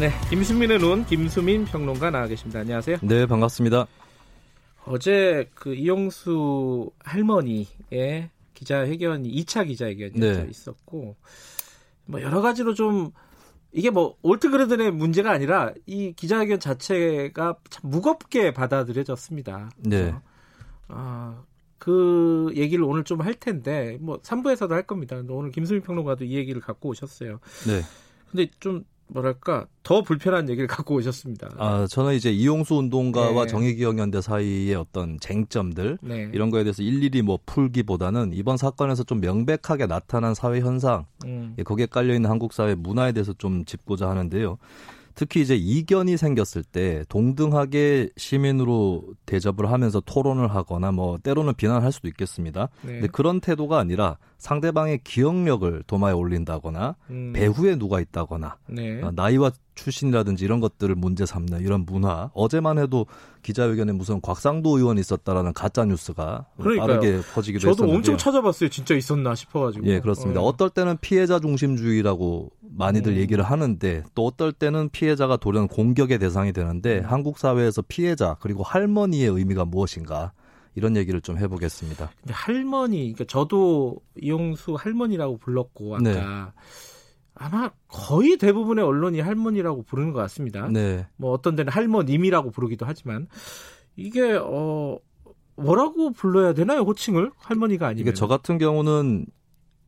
네, 김수민의 눈 김수민 평론가 나와 계십니다. 안녕하세요. 네, 반갑습니다. 어제 그 이용수 할머니의 기자회견이 2차 기자회견이 네. 있었고 뭐 여러 가지로 좀 이게 뭐 올트그레든의 문제가 아니라 이 기자회견 자체가 참 무겁게 받아들여졌습니다. 네. 아, 그 얘기를 오늘 좀 할 텐데 뭐 3부에서도 할 겁니다. 오늘 김수민 평론가도 이 얘기를 갖고 오셨어요. 네. 근데 좀 뭐랄까 더 불편한 얘기를 갖고 오셨습니다. 아, 저는 이제 이용수 운동가와 네. 정의기억연대 사이의 어떤 쟁점들 네. 이런 거에 대해서 일일이 뭐 풀기보다는 이번 사건에서 좀 명백하게 나타난 사회 현상, 음. 예, 거기에 깔려 있는 한국 사회 문화에 대해서 좀 짚고자 하는데요. 특히 이제 이견이 생겼을 때 동등하게 시민으로 대접을 하면서 토론을 하거나 뭐 때로는 비난할 수도 있겠습니다. 네. 근데 그런 태도가 아니라 상대방의 기억력을 도마에 올린다거나 음. 배후에 누가 있다거나 네. 어, 나이와 출신이라든지 이런 것들을 문제 삼는 이런 문화. 어제만 해도 기자회견에 무슨 곽상도 의원이 있었다라는 가짜 뉴스가. 빠르게 퍼지기도 저도 했었는데요. 엄청 찾아봤어요. 진짜 있었나 싶어가지고. 예, 그렇습니다. 어. 어떨 때는 피해자 중심주의라고 많이들 음. 얘기를 하는데 또 어떨 때는 피해자가 돌연 공격의 대상이 되는데 음. 한국 사회에서 피해자 그리고 할머니의 의미가 무엇인가 이런 얘기를 좀 해보겠습니다. 근데 할머니, 그러니까 저도 이용수 할머니라고 불렀고 아까 네. 아마 거의 대부분의 언론이 할머니라고 부르는 것 같습니다. 네, 뭐 어떤 데는 할머님이라고 부르기도 하지만 이게 어 뭐라고 불러야 되나요? 호칭을 할머니가 아니면 이게 저 같은 경우는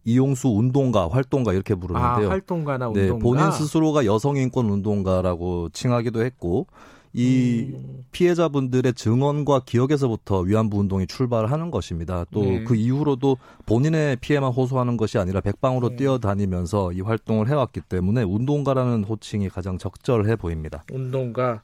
이용수 운동가, 활동가 이렇게 아, 부르는데요. 활동가나 네, 운동가. 본인 스스로가 여성 인권 운동가라고 칭하기도 했고 이 음, 피해자분들의 증언과 기억에서부터 위안부 운동이 출발하는 것입니다. 또 네. 그 이후로도 본인의 피해만 호소하는 것이 아니라 백방으로 네. 뛰어다니면서 이 활동을 해왔기 때문에 운동가라는 호칭이 가장 적절해 보입니다. 운동가.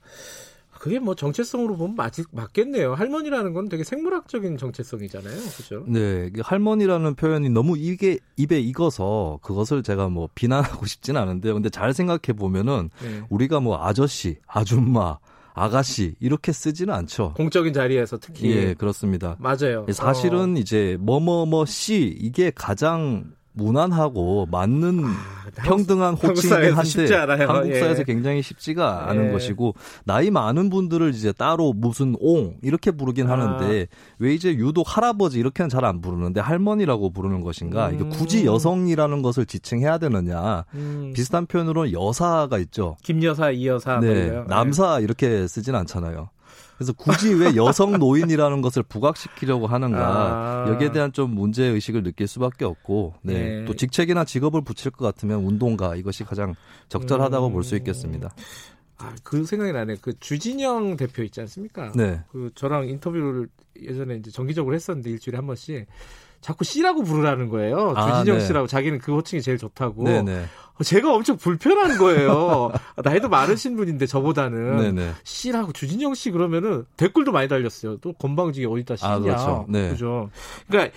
그게 뭐 정체성으로 보면 맞, 맞겠네요. 할머니라는 건 되게 생물학적인 정체성이잖아요. 그죠? 네, 그 할머니라는 표현이 너무 이게 입에 익어서 그것을 제가 뭐 비난하고 싶진 않은데요. 근데 잘 생각해 보면은 네. 우리가 뭐 아저씨, 아줌마, 아가씨 이렇게 쓰지는 않죠. 공적인 자리에서 특히 예, 그렇습니다. 맞아요. 사실은 이제 뭐뭐뭐 씨 이게 가장 무난하고 맞는 어, 평등한 호칭이긴 사회에서 한데 쉽지 않아요. 한국 사회에서 예. 굉장히 쉽지가 않은 예. 것이고 나이 많은 분들을 이제 따로 무슨 옹 이렇게 부르긴 아. 하는데 왜 이제 유독 할아버지 이렇게는 잘 안 부르는데 할머니라고 부르는 것인가 이게 음. 굳이 여성이라는 것을 지칭해야 되느냐 음, 비슷한 표현으로는 여사가 있죠. 김여사, 이여사 뭐 네. 남사 이렇게 쓰진 않잖아요. 그래서 굳이 왜 여성 노인이라는 것을 부각시키려고 하는가 아. 여기에 대한 좀 문제 의식을 느낄 수밖에 없고 네. 네. 또 직책이나 직업을 붙일 것 같으면 운동가 이것이 가장 적절하다고 음. 볼수 있겠습니다. 아, 그 생각이 나네. 그 주진영 대표 있지 않습니까? 네. 그 저랑 인터뷰를 예전에 이제 정기적으로 했었는데 일주일에 한 번씩 자꾸 씨라고 부르라는 거예요. 아, 주진영 네. 씨라고 자기는 그 호칭이 제일 좋다고. 네네. 어, 제가 엄청 불편한 거예요. 나이도 많으신 분인데 저보다는 네네. 씨라고 주진영 씨 그러면은 댓글도 많이 달렸어요. 또 건방지게 어디다 씨냐. 아, 그렇죠. 네. 그죠. 그러니까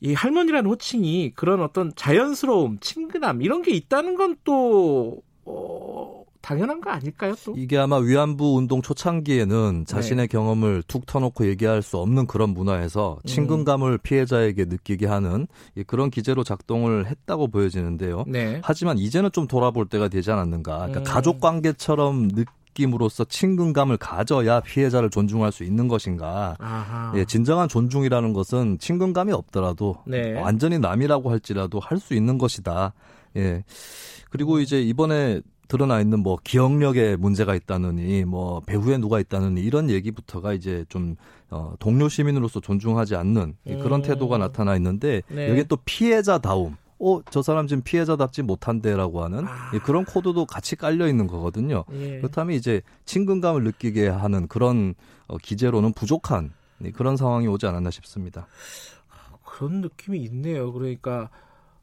이 할머니라는 호칭이 그런 어떤 자연스러움, 친근함 이런 게 있다는 건 또 어, 당연한 거 아닐까요? 또 이게 아마 위안부 운동 초창기에는 자신의 네. 경험을 툭 터놓고 얘기할 수 없는 그런 문화에서 음. 친근감을 피해자에게 느끼게 하는 이 그런 기제로 작동을 했다고 보여지는데요. 네. 하지만 이제는 좀 돌아볼 때가 되지 않았는가. 그러니까 음. 가족 관계처럼 느낌으로써 친근감을 가져야 피해자를 존중할 수 있는 것인가. 아하. 예, 진정한 존중이라는 것은 친근감이 없더라도 네. 완전히 남이라고 할지라도 할 수 있는 것이다. 예. 그리고 이제 이번에 드러나 있는 뭐 기억력에 문제가 있다느니 뭐 배후에 누가 있다느니 이런 얘기부터가 이제 좀 어, 동료 시민으로서 존중하지 않는 이 그런 음. 태도가 나타나 있는데 네. 여기에 또 피해자다움. 어, 저 사람 지금 피해자답지 못한데라고 하는 아. 예, 그런 코드도 같이 깔려 있는 거거든요. 예. 그렇다면 이제 친근감을 느끼게 하는 그런 어, 기제로는 부족한 예, 그런 상황이 오지 않았나 싶습니다. 그런 느낌이 있네요. 그러니까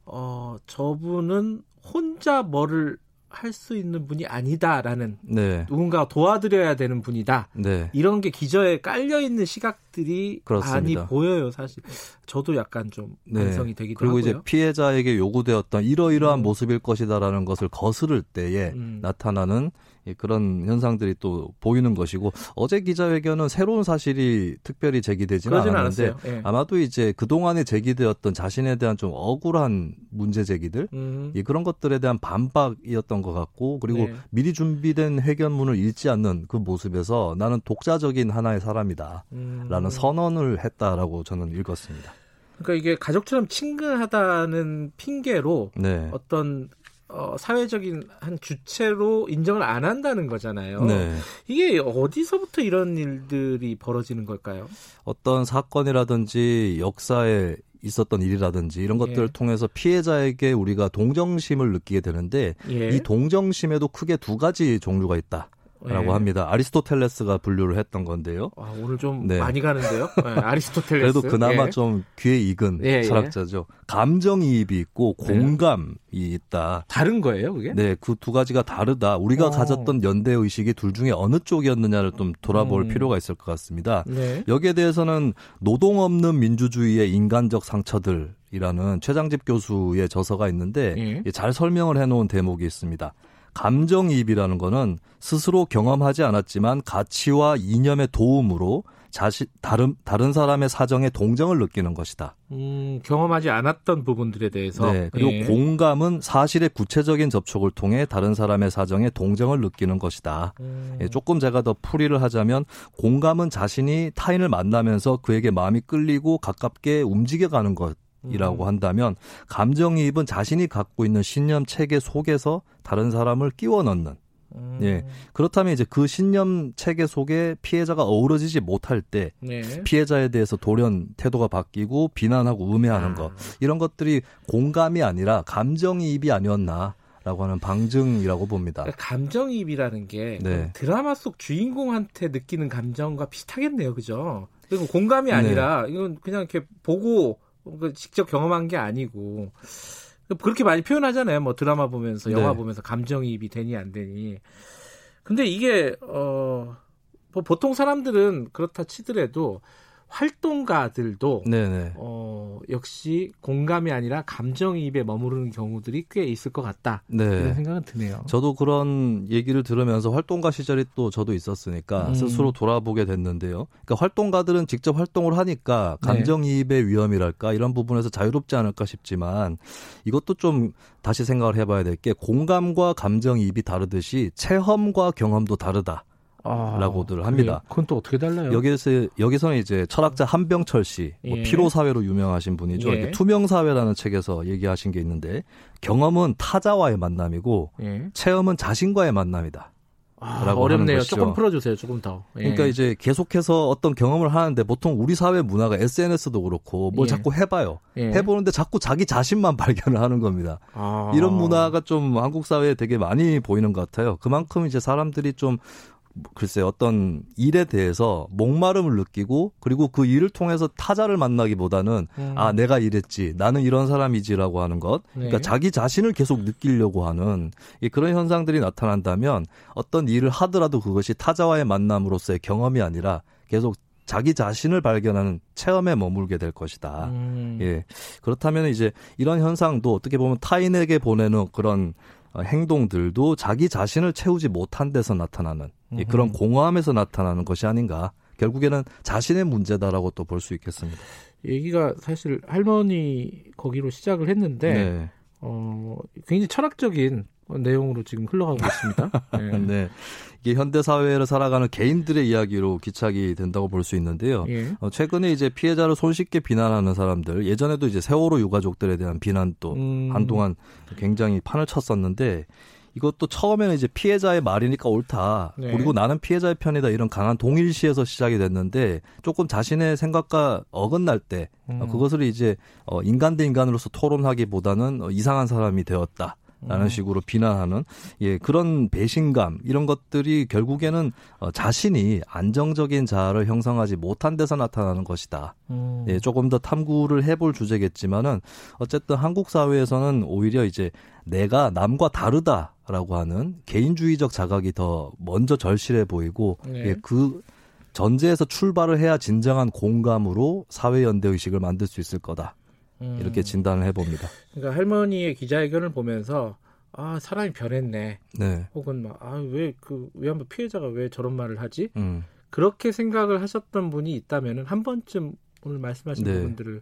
어 저분은 혼자 뭐를 할 수 있는 분이 아니다라는 네. 누군가 도와드려야 되는 분이다. 네. 이런 게 기저에 깔려 있는 시각 들이 그렇습니다. 많이 보여요, 사실. 저도 약간 좀 네. 반성이 되기도 그리고 하고요. 이제 피해자에게 요구되었던 이러이러한 음. 모습일 것이다라는 것을 거스를 때에 음. 나타나는 예, 그런 현상들이 또 보이는 것이고 어제 기자회견은 새로운 사실이 특별히 제기되지는 않았는데. 예. 아마도 이제 그동안에 제기되었던 자신에 대한 좀 억울한 문제 제기들 음. 예, 그런 것들에 대한 반박이었던 것 같고 그리고 네. 미리 준비된 회견문을 읽지 않는 그 모습에서 나는 독자적인 하나의 사람이다. 음. 라는 선언을 했다라고 저는 읽었습니다. 그러니까 이게 가족처럼 친근하다는 핑계로 네. 어떤 어, 사회적인 한 주체로 인정을 안 한다는 거잖아요. 네. 이게 어디서부터 이런 일들이 벌어지는 걸까요? 어떤 사건이라든지 역사에 있었던 일이라든지 이런 것들을 예. 통해서 피해자에게 우리가 동정심을 느끼게 되는데 예. 이 동정심에도 크게 두 가지 종류가 있다 라고 예. 합니다. 아리스토텔레스가 분류를 했던 건데요. 아, 오늘 좀 네. 많이 가는데요. 네, 아리스토텔레스. 그래도 그나마 예. 좀 귀에 익은 예, 예. 철학자죠. 감정이입이 있고 공감이 있다. 다른 거예요, 그게? 네, 그 두 가지가 다르다. 우리가 어. 가졌던 연대 의식이 둘 중에 어느 쪽이었느냐를 좀 돌아볼 음. 필요가 있을 것 같습니다. 네. 여기에 대해서는 노동 없는 민주주의의 인간적 상처들 이라는 최장집 교수의 저서가 있는데 예. 잘 설명을 해놓은 대목이 있습니다. 감정이입이라는 거는 스스로 경험하지 않았지만 가치와 이념의 도움으로 자신 다른 다른 사람의 사정에 동정을 느끼는 것이다. 음, 경험하지 않았던 부분들에 대해서. 네, 그리고 예. 공감은 사실의 구체적인 접촉을 통해 다른 사람의 사정에 동정을 느끼는 것이다. 음, 예, 조금 제가 더 풀이를 하자면 공감은 자신이 타인을 만나면서 그에게 마음이 끌리고 가깝게 움직여가는 것 이라고 음. 한다면 감정이입은 자신이 갖고 있는 신념 체계 속에서 다른 사람을 끼워 넣는 음, 예. 그렇다면 이제 그 신념 체계 속에 피해자가 어우러지지 못할 때 네. 피해자에 대해서 돌연 태도가 바뀌고 비난하고 음해하는 아. 것 이런 것들이 공감이 아니라 감정이입이 아니었나 라고 하는 방증이라고 봅니다. 그러니까 감정이입이라는 게 네. 드라마 속 주인공한테 느끼는 감정과 비슷하겠네요, 그죠? 그리고 공감이 네. 아니라 이건 그냥 이렇게 보고 그 직접 경험한 게 아니고 그렇게 많이 표현하잖아요. 뭐 드라마 보면서 영화 네. 보면서 감정이입이 되니 안 되니. 근데 이게 어. 뭐 보통 사람들은 그렇다 치더라도 활동가들도 네네. 어, 역시 공감이 아니라 감정이입에 머무르는 경우들이 꽤 있을 것 같다. 이런 네. 생각은 드네요. 저도 그런 얘기를 들으면서 활동가 시절이 또 저도 있었으니까 음. 스스로 돌아보게 됐는데요. 그러니까 활동가들은 직접 활동을 하니까 네. 감정이입의 위험이랄까 이런 부분에서 자유롭지 않을까 싶지만 이것도 좀 다시 생각을 해봐야 될 게 공감과 감정이입이 다르듯이 체험과 경험도 다르다. 아, 라고들 합니다. 그건 또 어떻게 달라요? 여기서 여기서는 이제 철학자 한병철 씨, 뭐 예. 피로 사회로 유명하신 분이죠. 예. 투명 사회라는 책에서 얘기하신 게 있는데 경험은 타자와의 만남이고 예. 체험은 자신과의 만남이다. 아, 라고 어렵네요. 하는 것이죠. 조금 풀어주세요. 조금 더. 예. 그러니까 이제 계속해서 어떤 경험을 하는데 보통 우리 사회 문화가 SNS도 그렇고 뭘 예. 자꾸 해봐요. 예. 해보는데 자꾸 자기 자신만 발견을 하는 겁니다. 아. 이런 문화가 좀 한국 사회에 되게 많이 보이는 것 같아요. 그만큼 이제 사람들이 좀 글쎄 어떤 일에 대해서 목마름을 느끼고 그리고 그 일을 통해서 타자를 만나기보다는 음. 아 내가 이랬지 나는 이런 사람이지라고 하는 것 그러니까 네. 자기 자신을 계속 느끼려고 하는 이 그런 현상들이 나타난다면 어떤 일을 하더라도 그것이 타자와의 만남으로서의 경험이 아니라 계속 자기 자신을 발견하는 체험에 머물게 될 것이다. 음. 예. 그렇다면 이제 이런 현상도 어떻게 보면 타인에게 보내는 그런 어, 행동들도 자기 자신을 채우지 못한 데서 나타나는 예, 그런. 공허함에서 나타나는 것이 아닌가. 결국에는 자신의 문제다라고 또 볼 수 있겠습니다. 얘기가 사실 할머니 거기로 시작을 했는데 네. 어, 굉장히 철학적인 내용으로 지금 흘러가고 있습니다. 예. 네. 이게 현대 사회를 살아가는 개인들의 이야기로 기착이 된다고 볼 수 있는데요. 예. 어, 최근에 이제 피해자를 손쉽게 비난하는 사람들, 예전에도 이제 세월호 유가족들에 대한 비난도 음. 한동안 굉장히 판을 쳤었는데 이것도 처음에는 이제 피해자의 말이니까 옳다. 네. 그리고 나는 피해자의 편이다. 이런 강한 동일시에서 시작이 됐는데 조금 자신의 생각과 어긋날 때 어, 음. 그것을 이제 어, 인간 대 인간으로서 토론하기보다는 어, 이상한 사람이 되었다. 라는 음. 식으로 비난하는 예 그런 배신감 이런 것들이 결국에는 어, 자신이 안정적인 자아를 형성하지 못한 데서 나타나는 것이다. 음. 예, 조금 더 탐구를 해볼 주제겠지만은 어쨌든 한국 사회에서는 오히려 이제 내가 남과 다르다. 자각이다라고 하는 개인주의적 자각이 더 먼저 절실해 보이고 네. 예, 그 전제에서 출발을 해야 진정한 공감으로 사회 연대 의식을 만들 수 있을 거다 음. 이렇게 진단을 해봅니다. 그러니까 할머니의 기자회견을 보면서 아 사람이 변했네. 네, 혹은 막아왜그 위안부 피해자가 왜 저런 말을 하지? 음, 그렇게 생각을 하셨던 분이 있다면은 한 번쯤 오늘 말씀하신 네. 부분들을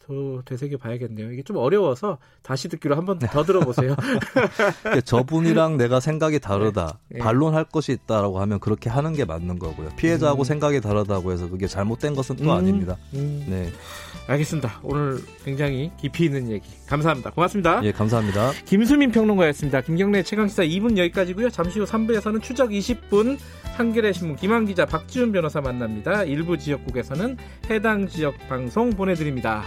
더 되새겨 봐야겠네요. 이게 좀 어려워서 다시 듣기로 한 번 더 들어보세요. 그러니까 저분이랑 내가 생각이 다르다, 네. 반론할 것이 있다라고 하면 그렇게 하는 게 맞는 거고요. 피해자하고 음. 생각이 다르다고 해서 그게 잘못된 것은 또 음, 아닙니다. 음, 네, 알겠습니다. 오늘 굉장히 깊이 있는 얘기 감사합니다. 고맙습니다. 예, 감사합니다. 김수민 평론가였습니다. 김경래 최강시사 2분 여기까지고요. 잠시 후 3부에서는 추적 20분 한겨레 신문 김한 기자 박지훈 변호사 만납니다. 일부 지역국에서는 해당 지역 방송 보내드립니다.